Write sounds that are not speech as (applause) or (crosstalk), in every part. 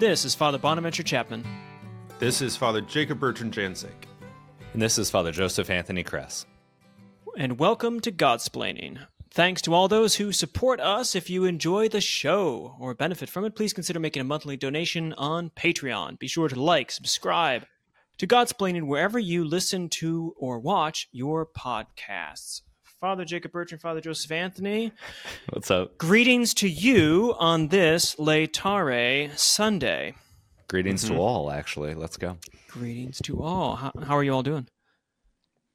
This is Father Bonaventure Chapman. This is Father Jacob Bertrand Janczyk. And this is Father Joseph Anthony Kress. And welcome to Godsplaining. Thanks to all those who support us. If you enjoy the show or benefit from it, please consider making a monthly donation on Patreon. Be sure to like, subscribe to Godsplaining wherever you listen to or watch your podcasts. Father Jacob Bertrand, Father Joseph Anthony. (laughs) What's up? Greetings to you on this Laetare Sunday. Greetings mm-hmm. to all, actually. Let's go. Greetings to all. How, how, are you all doing?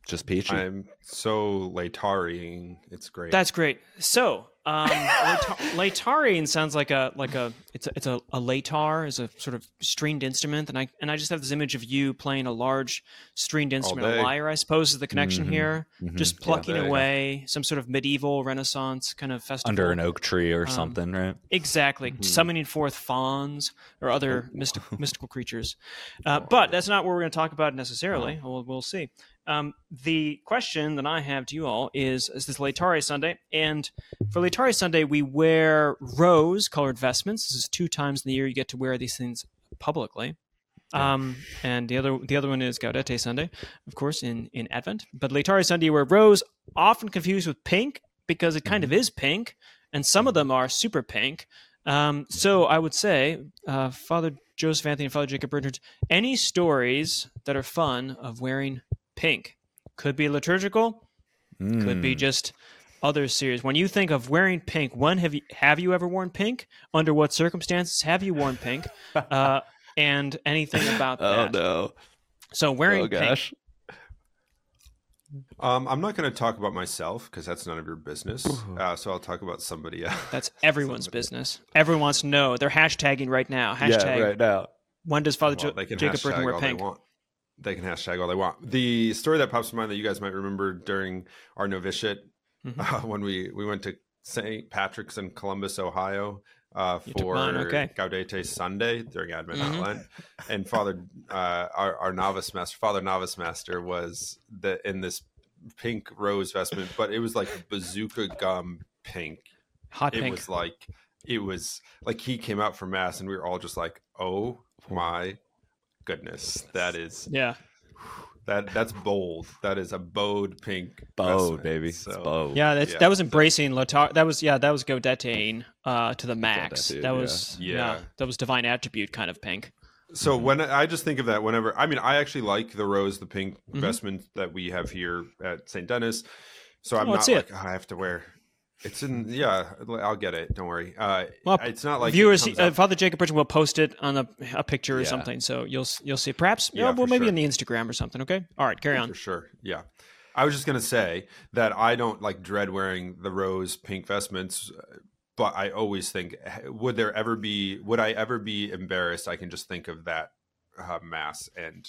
Just peachy. I'm so Laetaring. It's great. That's great. So, um, sounds like a like a it's a, it's a, a latar is a sort of stringed instrument, and I and I just have this image of you playing a large stringed instrument, a lyre, I suppose, is the connection mm-hmm. here. Mm-hmm. Just plucking yeah, away some sort of medieval Renaissance kind of festival under an oak tree or um, something, right? Exactly, mm-hmm. summoning forth fauns or other oh. mystical (laughs) mystical creatures. Uh, but that's not what we're going to talk about necessarily. We'll, we'll see. Um, the question that I have to you all is: Is this Laetare Sunday? And for Laetare Sunday, we wear rose-colored vestments. This is two times in the year you get to wear these things publicly. Um, and the other the other one is Gaudete Sunday, of course, in in Advent. But Laetare Sunday, you wear rose, often confused with pink because it kind mm-hmm. of is pink, and some of them are super pink. Um, so I would say, uh, Father Joseph Anthony and Father Jacob Bertrand, any stories that are fun of wearing pink. Could be liturgical, mm. could be hmm. just other series. When you think of wearing pink, when have you have you ever worn pink? Under what circumstances have you worn pink? (laughs) Uh, and anything about oh, that? Oh no! So wearing oh, gosh. pink. Um, I'm not going to talk about myself because that's none of your business. Uh, so I'll talk about somebody else. That's everyone's somebody. business. Everyone wants to know. They're hashtagging right now. Hashtag yeah, right now. When does Father well, jo- Jacob Bertrand wear pink? They can hashtag all they want. The story that pops to mind that you guys might remember during our novitiate mm-hmm. uh, when we we went to St. Patrick's in Columbus, Ohio, uh, for okay. Gaudete Sunday during Advent mm-hmm. Lent, and Father, uh, our, our novice master, Father Novice Master, was the in this pink rose vestment, but it was like bazooka gum pink. Hot it pink. was like it was like he came out for mass, and we were all just like, "Oh my goodness, that is yeah. That that's bold. That is a bowed pink. Bowed, baby. So, bowed. Yeah, that's, yeah, that was embracing Laetare. That was yeah, that was Gaudetane uh, to the max. that was yeah. yeah. that was divine attribute kind of pink. So mm-hmm. when I just think of that, whenever I mean, I actually like the rose, the pink mm-hmm. vestment that we have here at St. Denis. So I'm oh, not like oh, I have to wear it's in yeah. I'll get it. Don't worry. Uh, well, it's not like viewers. Uh, Father Jacob Bridget will post it on a, a picture or something, so you'll you'll see. Perhaps yeah, well maybe sure. on the Instagram or something. Okay. All right. Carry on. For sure. Yeah. I was just gonna say that I don't like dread wearing the rose pink vestments, but I always think, would there ever be? Would I ever be embarrassed? I can just think of that uh, mass, and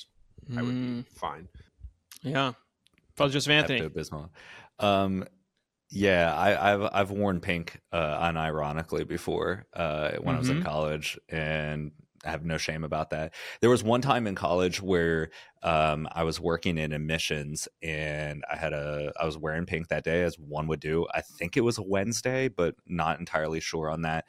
mm. I would be mm. fine. Yeah. Father Joseph Anthony. Um, yeah, I, have I've worn pink uh, unironically before uh, when mm-hmm. I was in mm-hmm. college, and I have no shame about that. There was one time in college where um, I was working in admissions, and I had a I was wearing pink that day, as one would do. I think it was a Wednesday, but not entirely sure on that.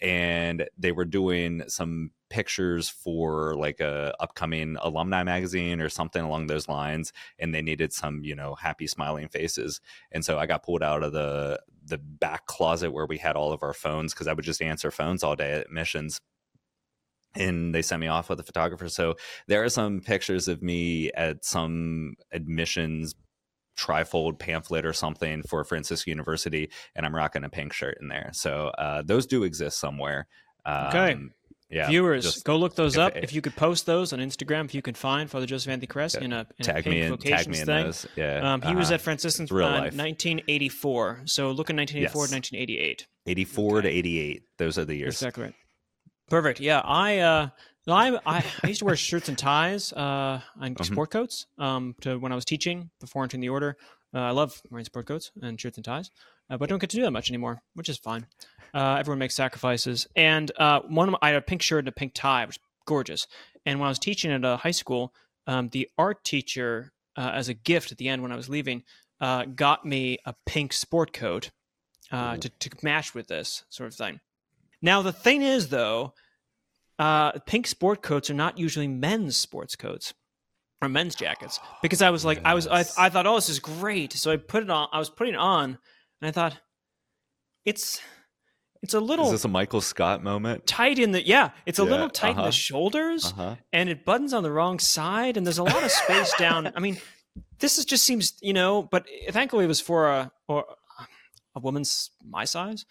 And they were doing some pictures for like a upcoming alumni magazine or something along those lines and they needed some you know happy smiling faces. And so i got pulled out of the the back closet where we had all of our phones because i would just answer phones all day at missions. And they sent me off with a photographer. So there are some pictures of me at some admissions trifold pamphlet or something for Franciscan University, and I'm rocking a pink shirt in there. So uh, those do exist somewhere. Um, okay yeah, viewers, just, go look those if, up. If you could post those on Instagram, if you can find Father Joseph Anthony Kress yeah, in a, in tag a me in, tag me in thing. Those. Yeah, um, he uh-huh. was at Franciscan's Real uh, 1984. So look in 1984 yes. to 1988. 84 okay. to 88. Those are the years. Exactly right. Perfect. Yeah, I uh, I, I, I used to wear shirts and ties uh, and mm-hmm. sport coats um, to when I was teaching before entering the order. Uh, I love wearing sport coats and shirts and ties, uh, but I don't get to do that much anymore, which is fine. Uh, everyone makes sacrifices. And uh, one of my, I had a pink shirt and a pink tie, which was gorgeous. And when I was teaching at a high school, um, the art teacher, uh, as a gift at the end when I was leaving, uh, got me a pink sport coat uh, to, to match with this sort of thing. Now, the thing is, though, uh, pink sport coats are not usually men's sports coats or men's jackets (gasps) because I was like, yes. I was, I, I thought, oh, this is great. So I put it on. I was putting it on, and I thought, it's, it's a little. Is this a Michael Scott moment? Tight in the yeah, it's a yeah, little tight uh-huh. in the uh-huh. shoulders, uh-huh. and it buttons on the wrong side, and there's a lot of space down. (laughs) I mean, this is just seems you know, but thankfully it was for a or a woman's my size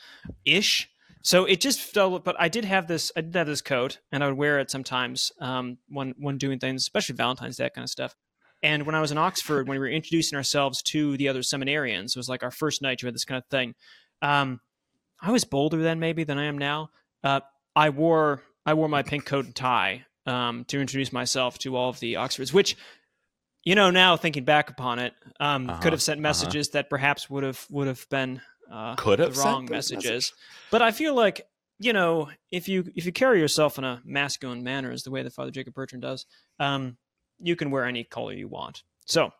ish. So it just felt, but I did have this, I did have this coat, and I would wear it sometimes um, when when doing things, especially Valentine's Day, that kind of stuff. And when I was in Oxford, when we were introducing ourselves to the other seminarians, it was like our first night. You had this kind of thing. Um, I was bolder then, maybe than I am now. Uh, I wore I wore my pink coat and tie um, to introduce myself to all of the Oxfords, which you know now thinking back upon it, um, uh-huh, could have sent uh-huh. messages uh-huh. that perhaps would have would have been uh, could have the wrong messages. Message. But I feel like you know if you if you carry yourself in a masculine manner, as the way that Father Jacob Bertrand does, um, you can wear any color you want. So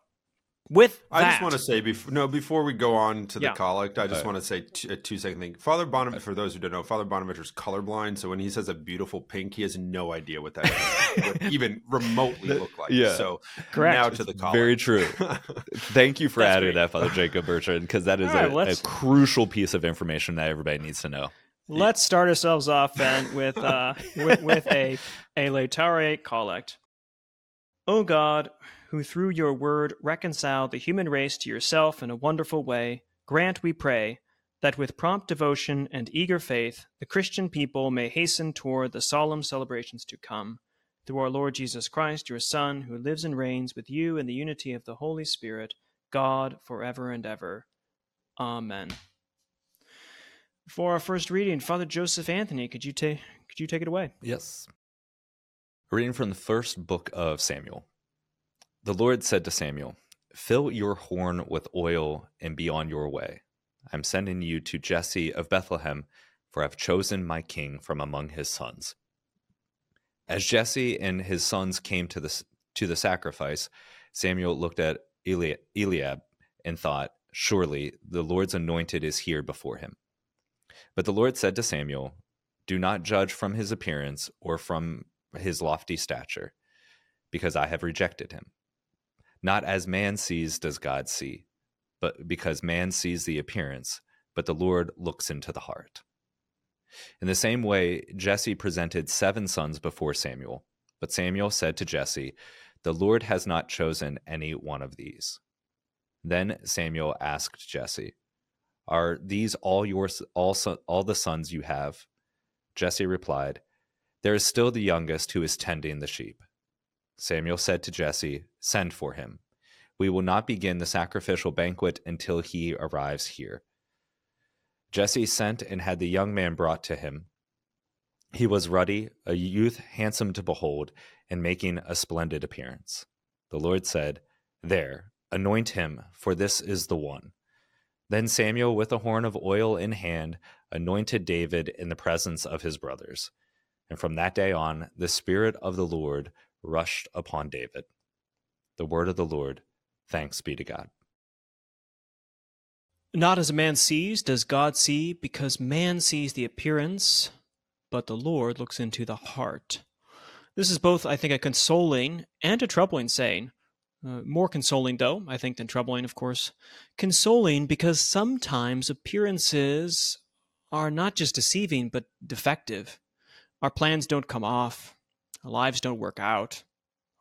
with I just want to say before no before we go on to the yeah. collect, I just want to say t- a two second thing. Father Bonaventure, for those who don't know, Father Bonaventure's colorblind, so when he says a beautiful pink, he has no idea what that is, (laughs) even remotely look like. Yeah, so correct. Now to the collect. Very true. (laughs) Thank you for adding great. that, Father Jacob Bertrand, because that is right, a, a, crucial piece of information that everybody needs to know. Let's start ourselves off then with uh, (laughs) with, with a a Laetare collect. Oh God who through your word reconciled the human race to yourself in a wonderful way, grant, we pray, that with prompt devotion and eager faith the Christian people may hasten toward the solemn celebrations to come. Through our Lord Jesus Christ, your Son, who lives and reigns with you in the unity of the Holy Spirit, God, forever and ever. Amen. For our first reading, Father Joseph Anthony, could you take could you take it away? Yes. reading from the first book of Samuel. The Lord said to Samuel, Fill your horn with oil and be on your way. I'm sending you to Jesse of Bethlehem, for I've chosen my king from among his sons. As Jesse and his sons came to the, to the sacrifice, Samuel looked at Eliab and thought, Surely the Lord's anointed is here before him. But the Lord said to Samuel, Do not judge from his appearance or from his lofty stature, because I have rejected him. Not as man sees does God see, but because man sees the appearance, but the Lord looks into the heart. In the same way, Jesse presented seven sons before Samuel, but Samuel said to Jesse, The Lord has not chosen any one of these. Then Samuel asked Jesse, Are these all your all, all the sons you have? Jesse replied, There is still the youngest who is tending the sheep. Samuel said to Jesse, Send for him. We will not begin the sacrificial banquet until he arrives here. Jesse sent and had the young man brought to him. He was ruddy, a youth handsome to behold, and making a splendid appearance. The Lord said, There, anoint him, for this is the one. Then Samuel, with a horn of oil in hand, anointed David in the presence of his brothers. And from that day on, the Spirit of the Lord rushed upon David. The word of the Lord. Thanks be to God. Not as a man sees does God see, because man sees the appearance, but the Lord looks into the heart. This is both, I think, a consoling and a troubling saying. Uh, more consoling, though, I think, than troubling, of course. Consoling because sometimes appearances are not just deceiving, but defective. Our plans don't come off. Our lives don't work out.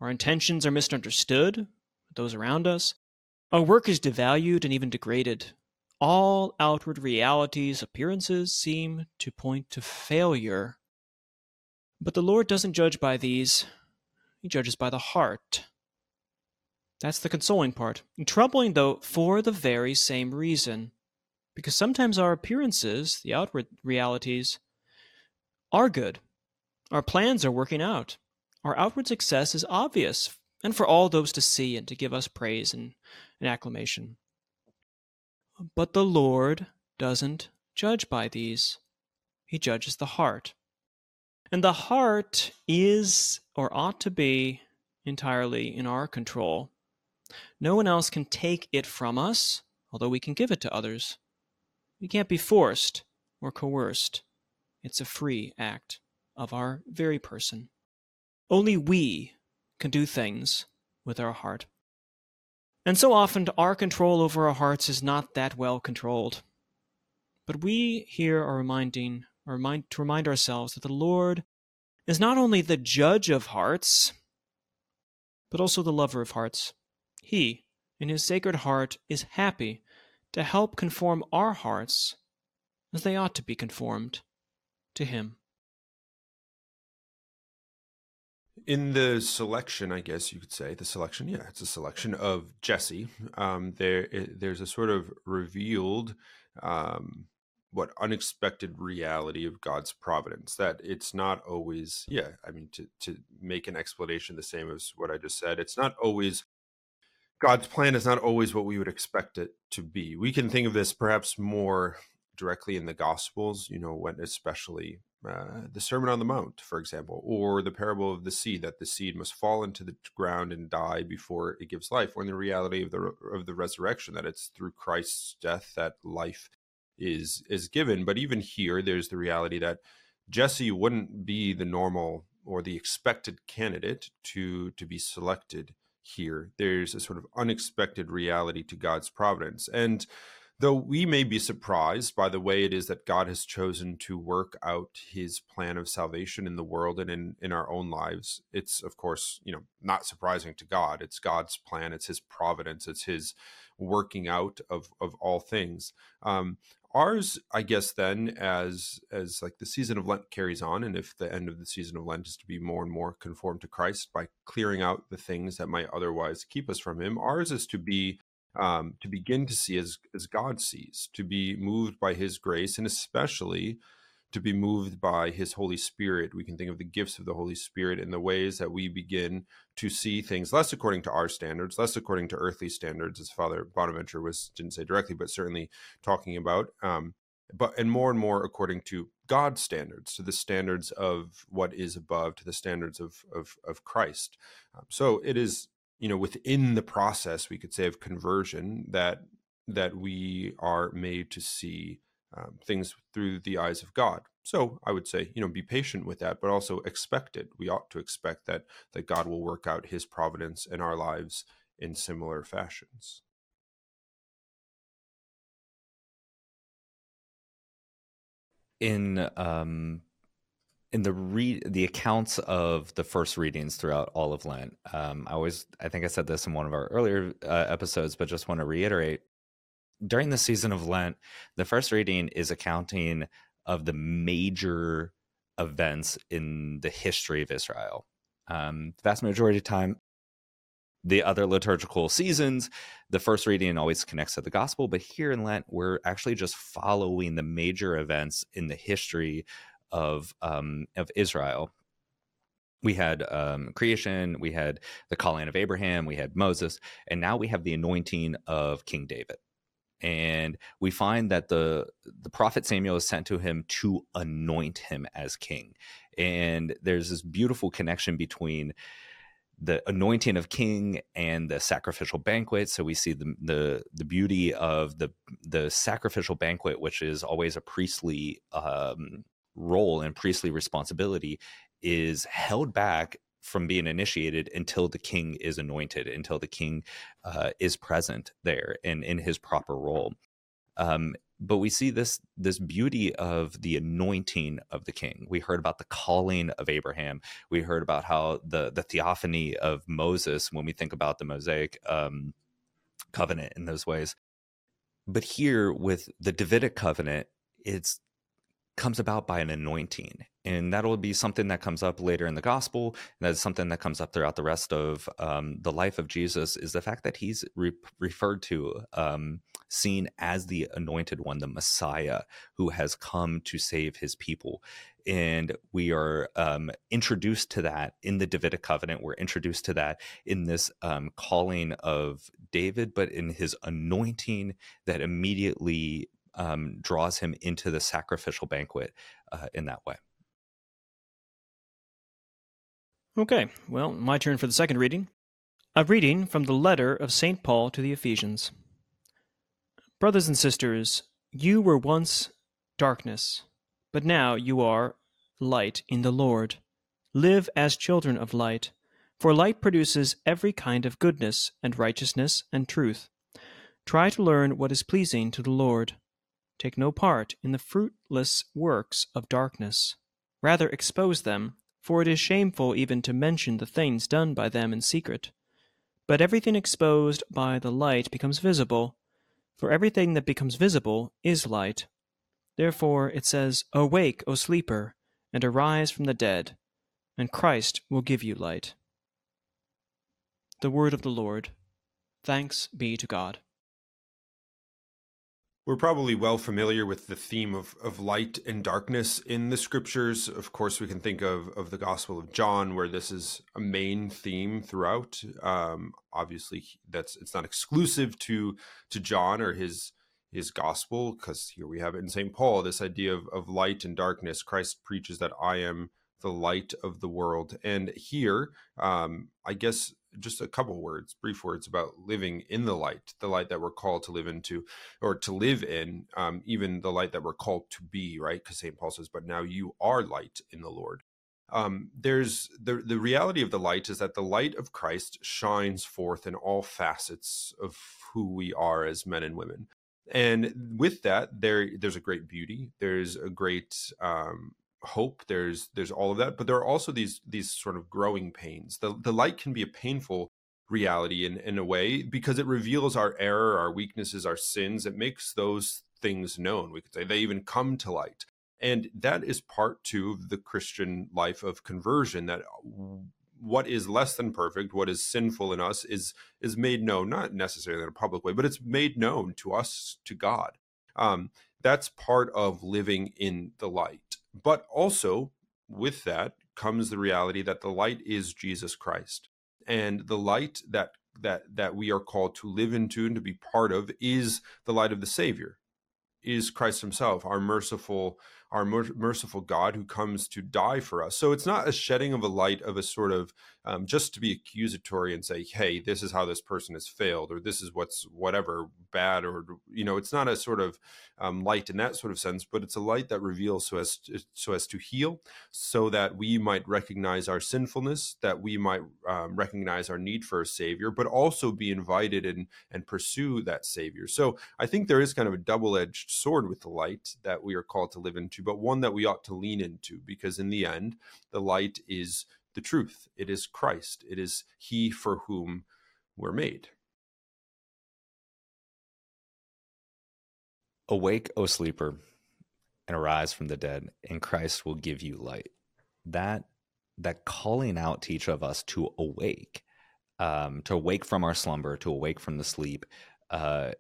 Our intentions are misunderstood, those around us. Our work is devalued and even degraded. All outward realities, appearances seem to point to failure. But the Lord doesn't judge by these, He judges by the heart. That's the consoling part. And troubling, though, for the very same reason. Because sometimes our appearances, the outward realities, are good. Our plans are working out. Our outward success is obvious, and for all those to see and to give us praise and, and acclamation. But the Lord doesn't judge by these, He judges the heart. And the heart is, or ought to be, entirely in our control. No one else can take it from us, although we can give it to others. We can't be forced or coerced. It's a free act of our very person. Only we can do things with our heart. And so often our control over our hearts is not that well controlled. But we here are reminding, or remind, to remind ourselves that the Lord is not only the judge of hearts, but also the lover of hearts. He, in his sacred heart, is happy to help conform our hearts as they ought to be conformed to him. In the selection, I guess you could say the selection. Yeah, it's a selection of Jesse. Um, there, it, there's a sort of revealed, um, what unexpected reality of God's providence. That it's not always. Yeah, I mean to to make an explanation the same as what I just said. It's not always. God's plan is not always what we would expect it to be. We can think of this perhaps more directly in the Gospels. You know, when especially uh, the Sermon on the Mount, for example, or the parable of the seed, that the seed must fall into the ground and die before it gives life, or in the reality of the of the resurrection, that it's through Christ's death that life is is given. But even here, there's the reality that Jesse wouldn't be the normal or the expected candidate to to be selected here. There's a sort of unexpected reality to God's providence, and Though we may be surprised by the way it is that God has chosen to work out his plan of salvation in the world and in, in our own lives, it's of course, you know, not surprising to God. It's God's plan, it's his providence, it's his working out of, of all things. Um, ours, I guess, then as as like the season of Lent carries on, and if the end of the season of Lent is to be more and more conformed to Christ by clearing out the things that might otherwise keep us from him, ours is to be um, to begin to see as, as God sees, to be moved by his grace, and especially to be moved by his Holy Spirit. We can think of the gifts of the Holy Spirit in the ways that we begin to see things less according to our standards, less according to earthly standards, as Father Bonaventure was didn't say directly, but certainly talking about. Um, but and more and more according to God's standards, to the standards of what is above, to the standards of of, of Christ. Um, so it is you know within the process we could say of conversion that that we are made to see um, things through the eyes of god. So i would say you know be patient with that but also expect it. We ought to expect that that god will work out his providence in our lives in similar fashions. In um in the read the accounts of the first readings throughout all of Lent, um, I always I think I said this in one of our earlier uh, episodes, but just want to reiterate. During the season of Lent, the first reading is accounting of the major events in the history of Israel. Um, the vast majority of time, the other liturgical seasons, the first reading always connects to the gospel, but here in Lent, we're actually just following the major events in the history of um, of Israel. We had um, creation, we had the calling of Abraham, we had Moses, and now we have the anointing of King David. And we find that the the prophet Samuel is sent to him to anoint him as king. And there's this beautiful connection between the anointing of king and the sacrificial banquet so we see the the, the beauty of the the sacrificial banquet which is always a priestly um, role and priestly responsibility is held back from being initiated until the king is anointed, until the king uh, is present there and in his proper role. Um, but we see this this beauty of the anointing of the king. We heard about the calling of Abraham. We heard about how the the theophany of Moses when we think about the Mosaic um, covenant in those ways. But here with the Davidic covenant, it's comes about by an anointing. And that'll be something that comes up later in the gospel. And that's something that comes up throughout the rest of um, the life of Jesus is the fact that he's re- referred to, um, seen as the anointed one, the Messiah who has come to save his people. And we are um, introduced to that in the Davidic covenant. We're introduced to that in this um, calling of David, but in his anointing that immediately um, draws him into the sacrificial banquet uh, in that way. Okay, well, my turn for the second reading. A reading from the letter of St. Paul to the Ephesians. Brothers and sisters, you were once darkness, but now you are light in the Lord. Live as children of light, for light produces every kind of goodness and righteousness and truth. Try to learn what is pleasing to the Lord. Take no part in the fruitless works of darkness. Rather expose them, for it is shameful even to mention the things done by them in secret. But everything exposed by the light becomes visible, for everything that becomes visible is light. Therefore it says, Awake, O sleeper, and arise from the dead, and Christ will give you light. The word of the Lord. Thanks be to God. We're probably well familiar with the theme of, of light and darkness in the scriptures. Of course, we can think of, of the Gospel of John, where this is a main theme throughout. Um, obviously, that's it's not exclusive to to John or his his gospel, because here we have it in St. Paul, this idea of, of light and darkness. Christ preaches that I am the light of the world. And here, um, I guess just a couple words, brief words about living in the light, the light that we're called to live into or to live in, um, even the light that we're called to be, right? Because St. Paul says, but now you are light in the Lord. Um, there's the, the reality of the light is that the light of Christ shines forth in all facets of who we are as men and women. And with that, there there's a great beauty. There's a great um, hope there's there's all of that but there are also these these sort of growing pains. The the light can be a painful reality in in a way because it reveals our error our weaknesses our sins. It makes those things known we could say. They even come to light. And that is part two of the christian life of conversion that what is less than perfect what is sinful in us is is made known not necessarily in a public way but it's made known to us to god. Um, that's part of living in the light but also with that comes the reality that the light is Jesus Christ. And the light that that that we are called to live into and to be part of is the light of the Savior, is Christ Himself, our merciful our merciful God who comes to die for us. So it's not a shedding of a light of a sort of um, just to be accusatory and say, hey, this is how this person has failed, or this is what's whatever bad, or, you know, it's not a sort of um, light in that sort of sense, but it's a light that reveals so as to, so as to heal, so that we might recognize our sinfulness, that we might um, recognize our need for a savior, but also be invited and and pursue that savior. So I think there is kind of a double edged sword with the light that we are called to live into, but one that we ought to lean into because in the end, the light is the truth. It is Christ. It is He for whom we're made. Awake, O sleeper, and arise from the dead, and Christ will give you light. That that calling out to each of us to awake, um, to awake from our slumber, to awake from the sleep, uh,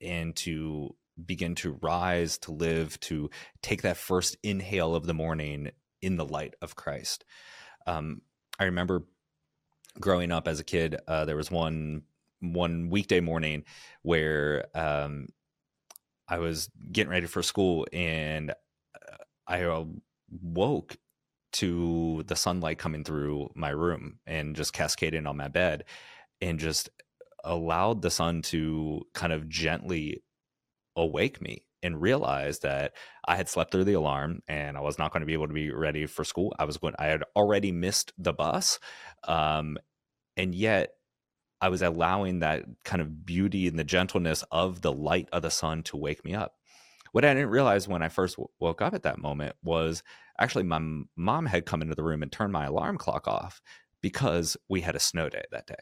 and to begin to rise, to live, to take that first inhale of the morning in the light of Christ. Um, I remember growing up as a kid, uh, there was one one weekday morning where um, I was getting ready for school and uh, I woke to the sunlight coming through my room and just cascading on my bed and just allowed the sun to kind of gently awake me and realized that I had slept through the alarm and I was not going to be able to be ready for school. I was going I had already missed the bus. Um, and yet I was allowing that kind of beauty and the gentleness of the light of the sun to wake me up. What I didn't realize when I first w- woke up at that moment was actually my m- mom had come into the room and turned my alarm clock off because we had a snow day that day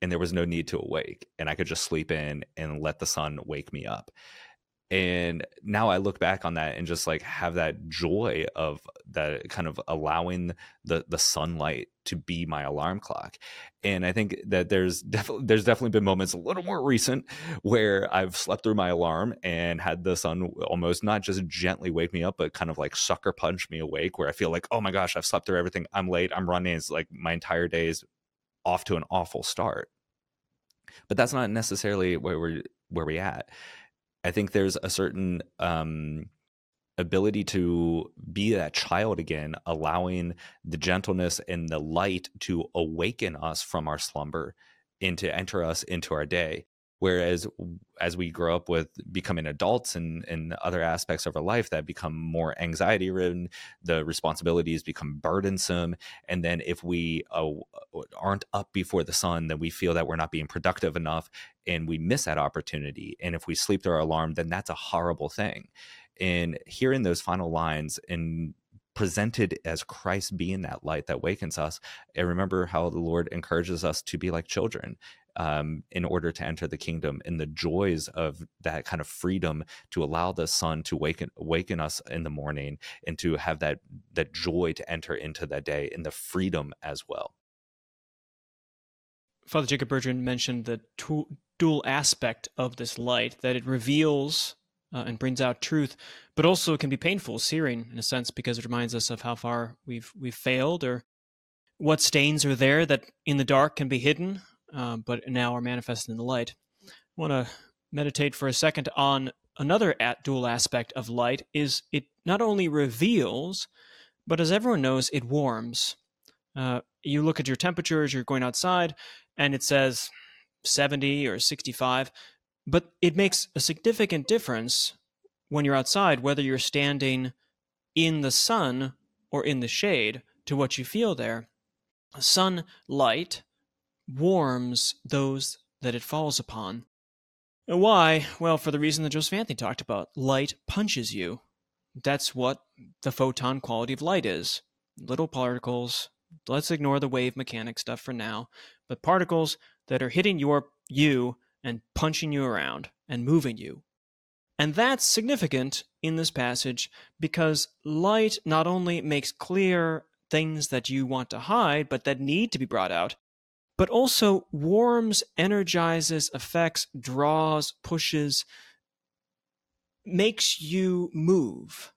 and there was no need to awake and I could just sleep in and let the sun wake me up and now i look back on that and just like have that joy of that kind of allowing the the sunlight to be my alarm clock. And i think that there's definitely there's definitely been moments a little more recent where i've slept through my alarm and had the sun almost not just gently wake me up but kind of like sucker punch me awake where i feel like oh my gosh i've slept through everything. I'm late. I'm running. It's like my entire day is off to an awful start. But that's not necessarily where we're where we at I think there's a certain um, ability to be that child again, allowing the gentleness and the light to awaken us from our slumber and to enter us into our day. Whereas as we grow up with becoming adults and, and other aspects of our life that become more anxiety ridden, the responsibilities become burdensome. And then if we uh, aren't up before the sun, then we feel that we're not being productive enough and we miss that opportunity. And if we sleep through our alarm, then that's a horrible thing. And hearing those final lines and presented as Christ being that light that wakens us. And remember how the Lord encourages us to be like children um, in order to enter the kingdom and the joys of that kind of freedom to allow the sun to waken waken us in the morning and to have that that joy to enter into that day in the freedom as well. Father Jacob Bertrand mentioned the dual aspect of this light that it reveals uh, and brings out truth, but also can be painful, searing in a sense, because it reminds us of how far we've we've failed or what stains are there that in the dark can be hidden, uh, but now are manifested in the light. I want to meditate for a second on another at dual aspect of light is it not only reveals, but as everyone knows, it warms. Uh, you look at your temperature as you're going outside, and it says 70 or 65. But it makes a significant difference when you're outside, whether you're standing in the sun or in the shade, to what you feel there. Sunlight warms those that it falls upon. Why? Well, for the reason that Joseph Anthony talked about. Light punches you. That's what the photon quality of light is. Little particles. Let's ignore the wave mechanics stuff for now. But particles that are hitting your you and punching you around and moving you. And that's significant in this passage because light not only makes clear things that you want to hide but that need to be brought out, but also warms, energizes, affects, draws, pushes, makes you move.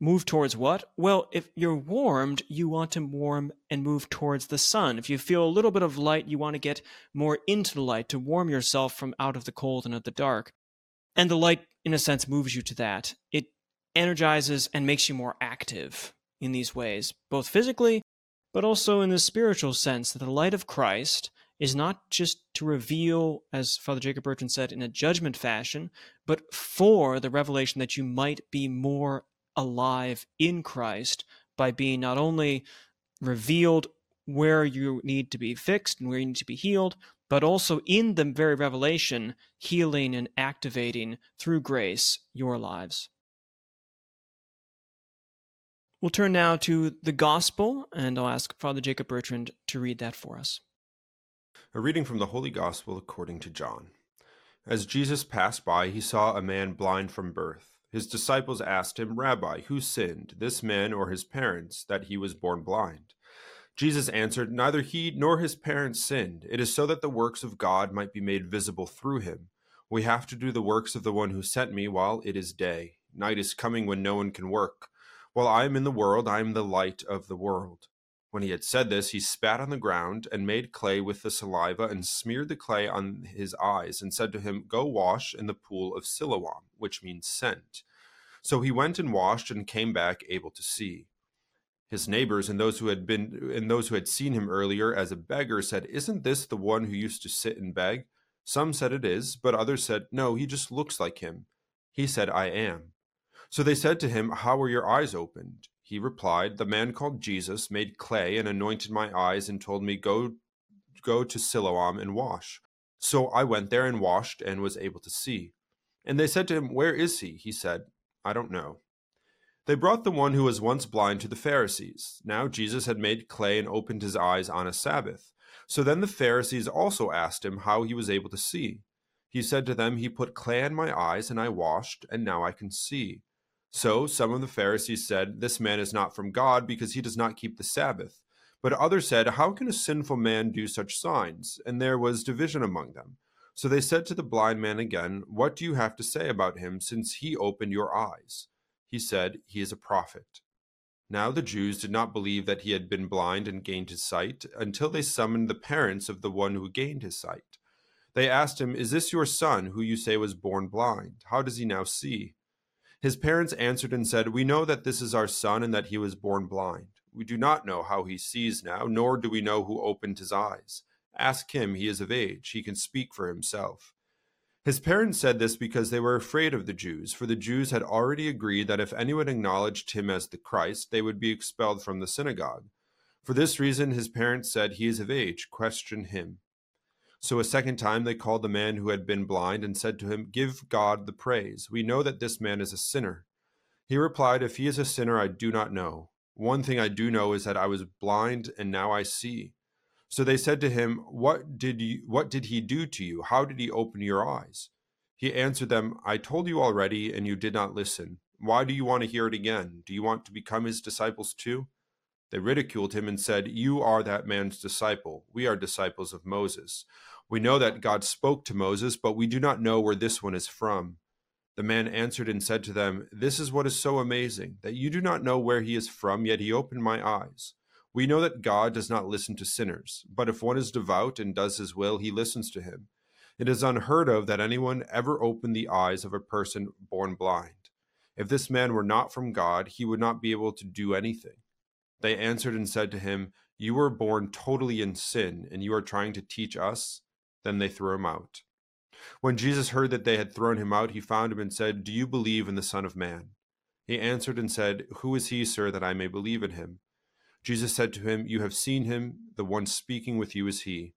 Move towards what? Well, if you're warmed, you want to warm and move towards the sun. If you feel a little bit of light, you want to get more into the light to warm yourself from out of the cold and of the dark. And the light, in a sense, moves you to that. It energizes and makes you more active in these ways, both physically, but also in the spiritual sense that the light of Christ is not just to reveal, as Father Jacob Bertrand said, in a judgment fashion, but for the revelation that you might be more alive in Christ by being not only revealed where you need to be fixed and where you need to be healed, but also in the very revelation, healing and activating through grace your lives. We'll turn now to the Gospel, and I'll ask Father Jacob Bertrand to read that for us. A reading from the Holy Gospel according to John. As Jesus passed by, he saw a man blind from birth. His disciples asked him, Rabbi, who sinned, this man or his parents, that he was born blind? Jesus answered, Neither he nor his parents sinned. It is so that the works of God might be made visible through him. We have to do the works of the one who sent me while it is day. Night is coming when no one can work. While I am in the world, I am the light of the world. When he had said this, he spat on the ground and made clay with the saliva and smeared the clay on his eyes and said to him, Go wash in the pool of Siloam, which means sent. So he went and washed and came back able to see. His neighbors and those who had been and those who had seen him earlier as a beggar said, Isn't this the one who used to sit and beg? Some said it is, but others said, No, he just looks like him. He said, I am. So they said to him, How were your eyes opened? He replied, The man called Jesus made clay and anointed my eyes and told me, Go, go to Siloam and wash. So I went there and washed and was able to see. And they said to him, Where is he? He said, I don't know. They brought the one who was once blind to the Pharisees. Now Jesus had made clay and opened his eyes on a Sabbath. So then the Pharisees also asked him how he was able to see. He said to them, He put clay on my eyes, and I washed, and now I can see. So some of the Pharisees said, This man is not from God because he does not keep the Sabbath. But others said, How can a sinful man do such signs? And there was division among them. So they said to the blind man again, What do you have to say about him, since he opened your eyes? He said, He is a prophet. Now the Jews did not believe that he had been blind and gained his sight, until they summoned the parents of the one who gained his sight. They asked him, Is this your son, who you say was born blind? How does he now see? His parents answered and said, We know that this is our son and that he was born blind. We do not know how he sees now, nor do we know who opened his eyes. Ask him, he is of age, he can speak for himself. His parents said this because they were afraid of the Jews, for the Jews had already agreed that if anyone acknowledged him as the Christ, they would be expelled from the synagogue. For this reason, his parents said, He is of age, question him. So a second time they called the man who had been blind and said to him, Give God the praise. We know that this man is a sinner. He replied, If he is a sinner, I do not know. One thing I do know is that I was blind and now I see. So they said to him, What did you what did he do to you? How did he open your eyes? He answered them, I told you already, and you did not listen. Why do you want to hear it again? Do you want to become his disciples too? They ridiculed him and said, You are that man's disciple. We are disciples of Moses. We know that God spoke to Moses, but we do not know where this one is from. The man answered and said to them, This is what is so amazing, that you do not know where he is from, yet he opened my eyes. We know that God does not listen to sinners, but if one is devout and does his will, he listens to him. It is unheard of that anyone ever opened the eyes of a person born blind. If this man were not from God, he would not be able to do anything. They answered and said to him, You were born totally in sin, and you are trying to teach us? Then they threw him out. When Jesus heard that they had thrown him out, he found him and said, Do you believe in the Son of Man? He answered and said, Who is he, sir, that I may believe in him? Jesus said to him, You have seen him, the one speaking with you is he.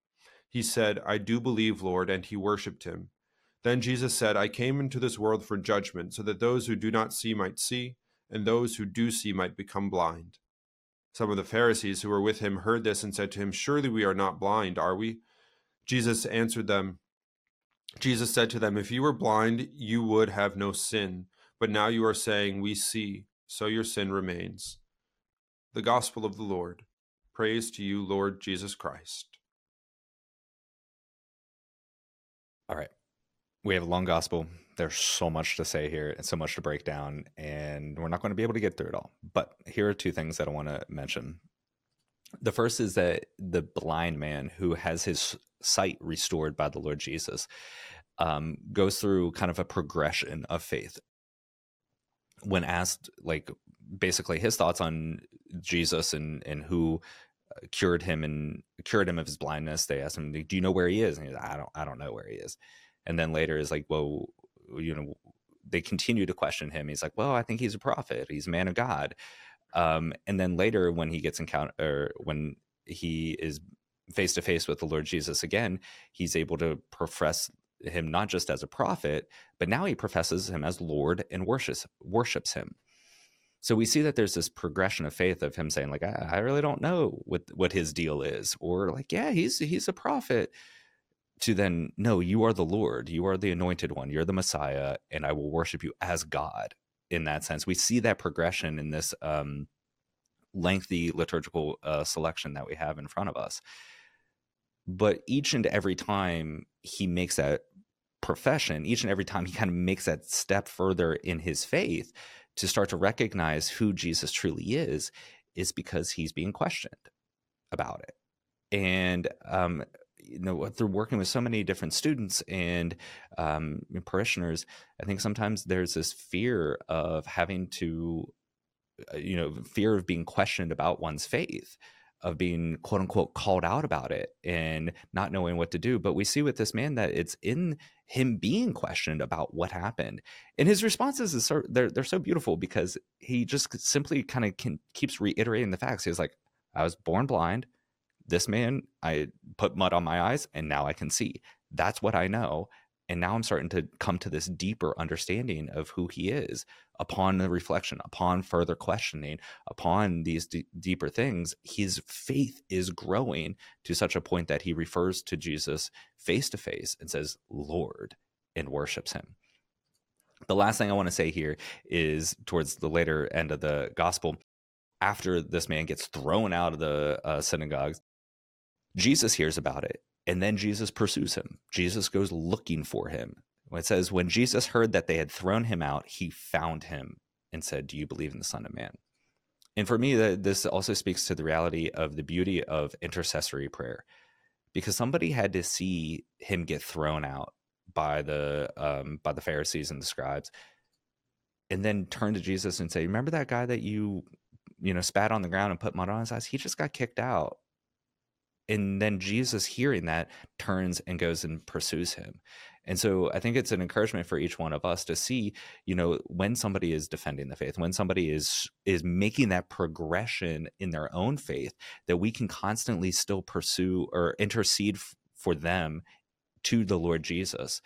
He said, I do believe, Lord, and he worshipped him. Then Jesus said, I came into this world for judgment, so that those who do not see might see, and those who do see might become blind. Some of the Pharisees who were with him heard this and said to him, Surely we are not blind, are we? Jesus answered them, Jesus said to them, If you were blind, you would have no sin, but now you are saying, We see, so your sin remains. The Gospel of the Lord. Praise to you, Lord Jesus Christ. All right. We have a long gospel. There's so much to say here and so much to break down, and we're not going to be able to get through it all. But here are two things that I want to mention. The first is that the blind man who has his sight restored by the Lord Jesus um, goes through kind of a progression of faith. When asked, like, basically his thoughts on Jesus and and who uh, cured him and cured him of his blindness. They asked him, "Do you know where he is?" And he's like, "I don't, I don't know where he is." And then later is like, "Well, you know." They continue to question him. He's like, "Well, I think he's a prophet. He's a man of God." Um, and then later, when he gets encounter, when he is face to face with the Lord Jesus again, he's able to profess him not just as a prophet, but now he professes him as Lord and worships worships him. So we see that there's this progression of faith of him saying, like, I, I really don't know what what his deal is, or like, yeah, he's he's a prophet. To then, no, you are the Lord, you are the anointed one, you're the Messiah, and I will worship you as God. In that sense, we see that progression in this um, lengthy liturgical uh, selection that we have in front of us. But each and every time he makes that profession, each and every time he kind of makes that step further in his faith, to start to recognize who Jesus truly is, is because he's being questioned about it. And, um, you know, through working with so many different students and um, parishioners, I think sometimes there's this fear of having to, uh, you know, fear of being questioned about one's faith of being quote unquote called out about it and not knowing what to do. But we see with this man that it's in him being questioned about what happened. And his responses so they're they're so beautiful because he just simply kind of keeps reiterating the facts. He was like, I was born blind. This man, I put mud on my eyes and now I can see. That's what I know. And now I'm starting to come to this deeper understanding of who he is upon the reflection, upon further questioning, upon these d- deeper things. His faith is growing to such a point that he refers to Jesus face to face and says, Lord, and worships him. The last thing I want to say here is towards the later end of the gospel, after this man gets thrown out of the uh, synagogues, Jesus hears about it and then Jesus pursues him. Jesus goes looking for him. It says, When Jesus heard that they had thrown him out, he found him and said, Do you believe in the Son of Man? And for me, this also speaks to the reality of the beauty of intercessory prayer, because somebody had to see him get thrown out by the um, by the Pharisees and the scribes, and then turn to Jesus and say, "Remember that guy that you, you know, spat on the ground and put mud on his eyes? He just got kicked out and then Jesus, hearing that, turns and goes and pursues him. And so I think it's an encouragement for each one of us to see, you know, when somebody is defending the faith, when somebody is is making that progression in their own faith, that we can constantly still pursue or intercede f- for them to the Lord Jesus,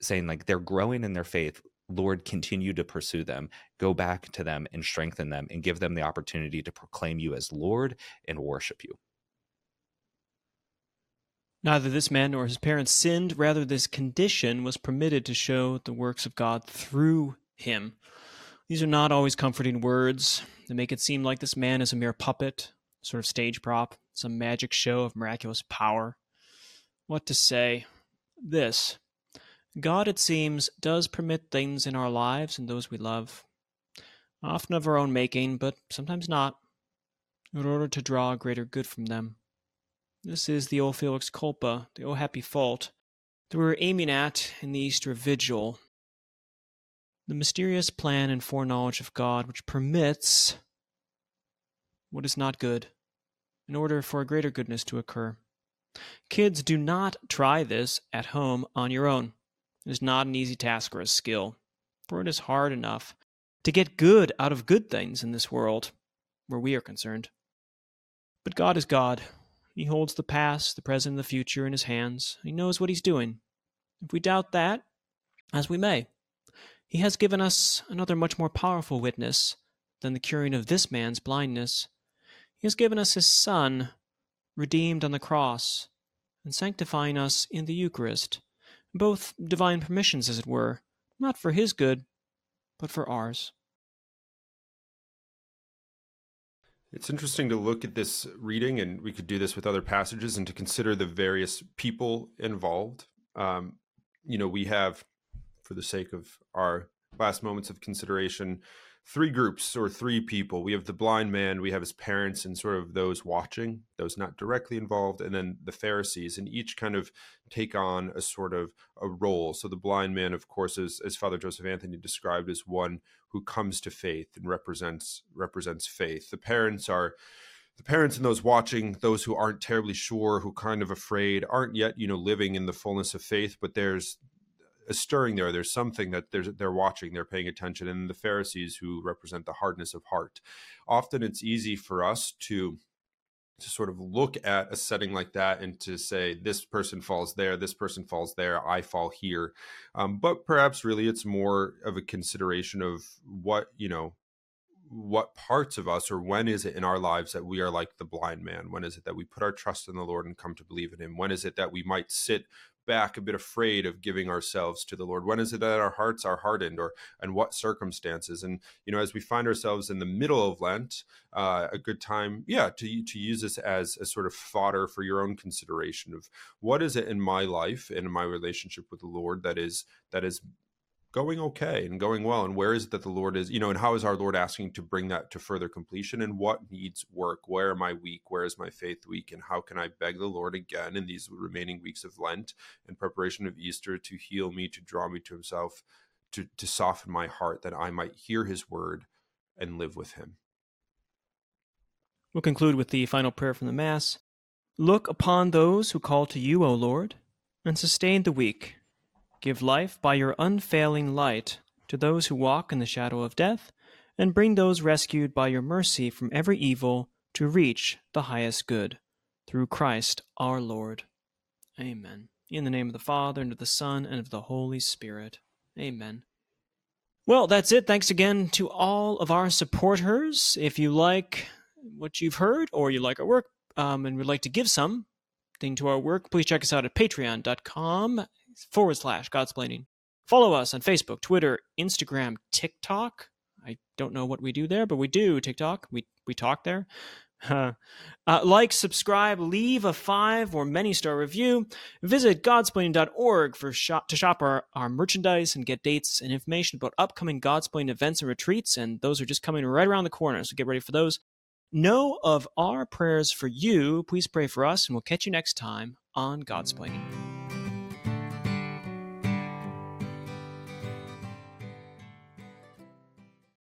saying like they're growing in their faith. Lord, continue to pursue them, go back to them and strengthen them and give them the opportunity to proclaim you as Lord and worship you. Neither this man nor his parents sinned, rather, this condition was permitted to show the works of God through him. These are not always comforting words. They make it seem like this man is a mere puppet, sort of stage prop, some magic show of miraculous power. What to say? This God, it seems, does permit things in our lives and those we love, often of our own making, but sometimes not, in order to draw greater good from them. This is the O Felix Culpa, the O Happy Fault, that we are aiming at in the Easter Vigil. The mysterious plan and foreknowledge of God which permits what is not good in order for a greater goodness to occur. Kids, do not try this at home on your own. It is not an easy task or a skill, for it is hard enough to get good out of good things in this world where we are concerned. But God is God. He holds the past, the present, the future in his hands. He knows what he's doing. If we doubt that, as we may, he has given us another much more powerful witness than the curing of this man's blindness. He has given us his Son, redeemed on the cross, and sanctifying us in the Eucharist both divine permissions, as it were, not for his good, but for ours. It's interesting to look at this reading, and we could do this with other passages, and to consider the various people involved. Um, you know, we have, for the sake of our last moments of consideration, three groups or three people. We have the blind man, we have his parents, and sort of those watching, those not directly involved, and then the Pharisees, and each kind of take on a sort of a role. So the blind man, of course, is as Father Joseph Anthony described as one who comes to faith and represents represents faith. The parents are the parents and those watching, those who aren't terribly sure, who kind of afraid, aren't yet, you know, living in the fullness of faith, but there's stirring there. There's something that there's, they're watching, they're paying attention. And the Pharisees who represent the hardness of heart. Often it's easy for us to to sort of look at a setting like that and to say this person falls there this person falls there i fall here um, but perhaps really it's more of a consideration of what you know what parts of us or when is it in our lives that we are like the blind man when is it that we put our trust in the lord and come to believe in him when is it that we might sit back a bit afraid of giving ourselves to the Lord? When is it that our hearts are hardened, or and what circumstances? And you know, as we find ourselves in the middle of Lent, uh, a good time, yeah, to to use this as a sort of fodder for your own consideration of what is it in my life and in my relationship with the Lord that is that is going okay and going well and where is it that the lord is you know and how is our lord asking to bring that to further completion and what needs work? Where am i weak? Where is my faith weak? And how can i beg the lord again in these remaining weeks of lent in preparation of easter to heal me to draw me to himself to, to soften my heart that i might hear his word and live with him? We'll conclude with the final prayer from the mass. Look upon those who call to you o lord and sustain the weak Give life by your unfailing light to those who walk in the shadow of death, and bring those rescued by your mercy from every evil to reach the highest good. Through Christ our Lord. Amen. In the name of the Father, and of the Son, and of the Holy Spirit. Amen. Well, that's it. Thanks again to all of our supporters. If you like what you've heard or you like our work um, and would like to give something to our work, please check us out at patreon.com forward slash Godsplaining. Follow us on Facebook, Twitter, Instagram, TikTok. I don't know what we do there, but we do TikTok. We we talk there. Uh, like, subscribe, leave a five or many star review. Visit godsplaining.org for shop, to shop our, our merchandise and get dates and information about upcoming Godsplaining events and retreats. And those are just coming right around the corner, so get ready for those. Know of our prayers for you. Please pray for us, and we'll catch you next time on Godsplaining.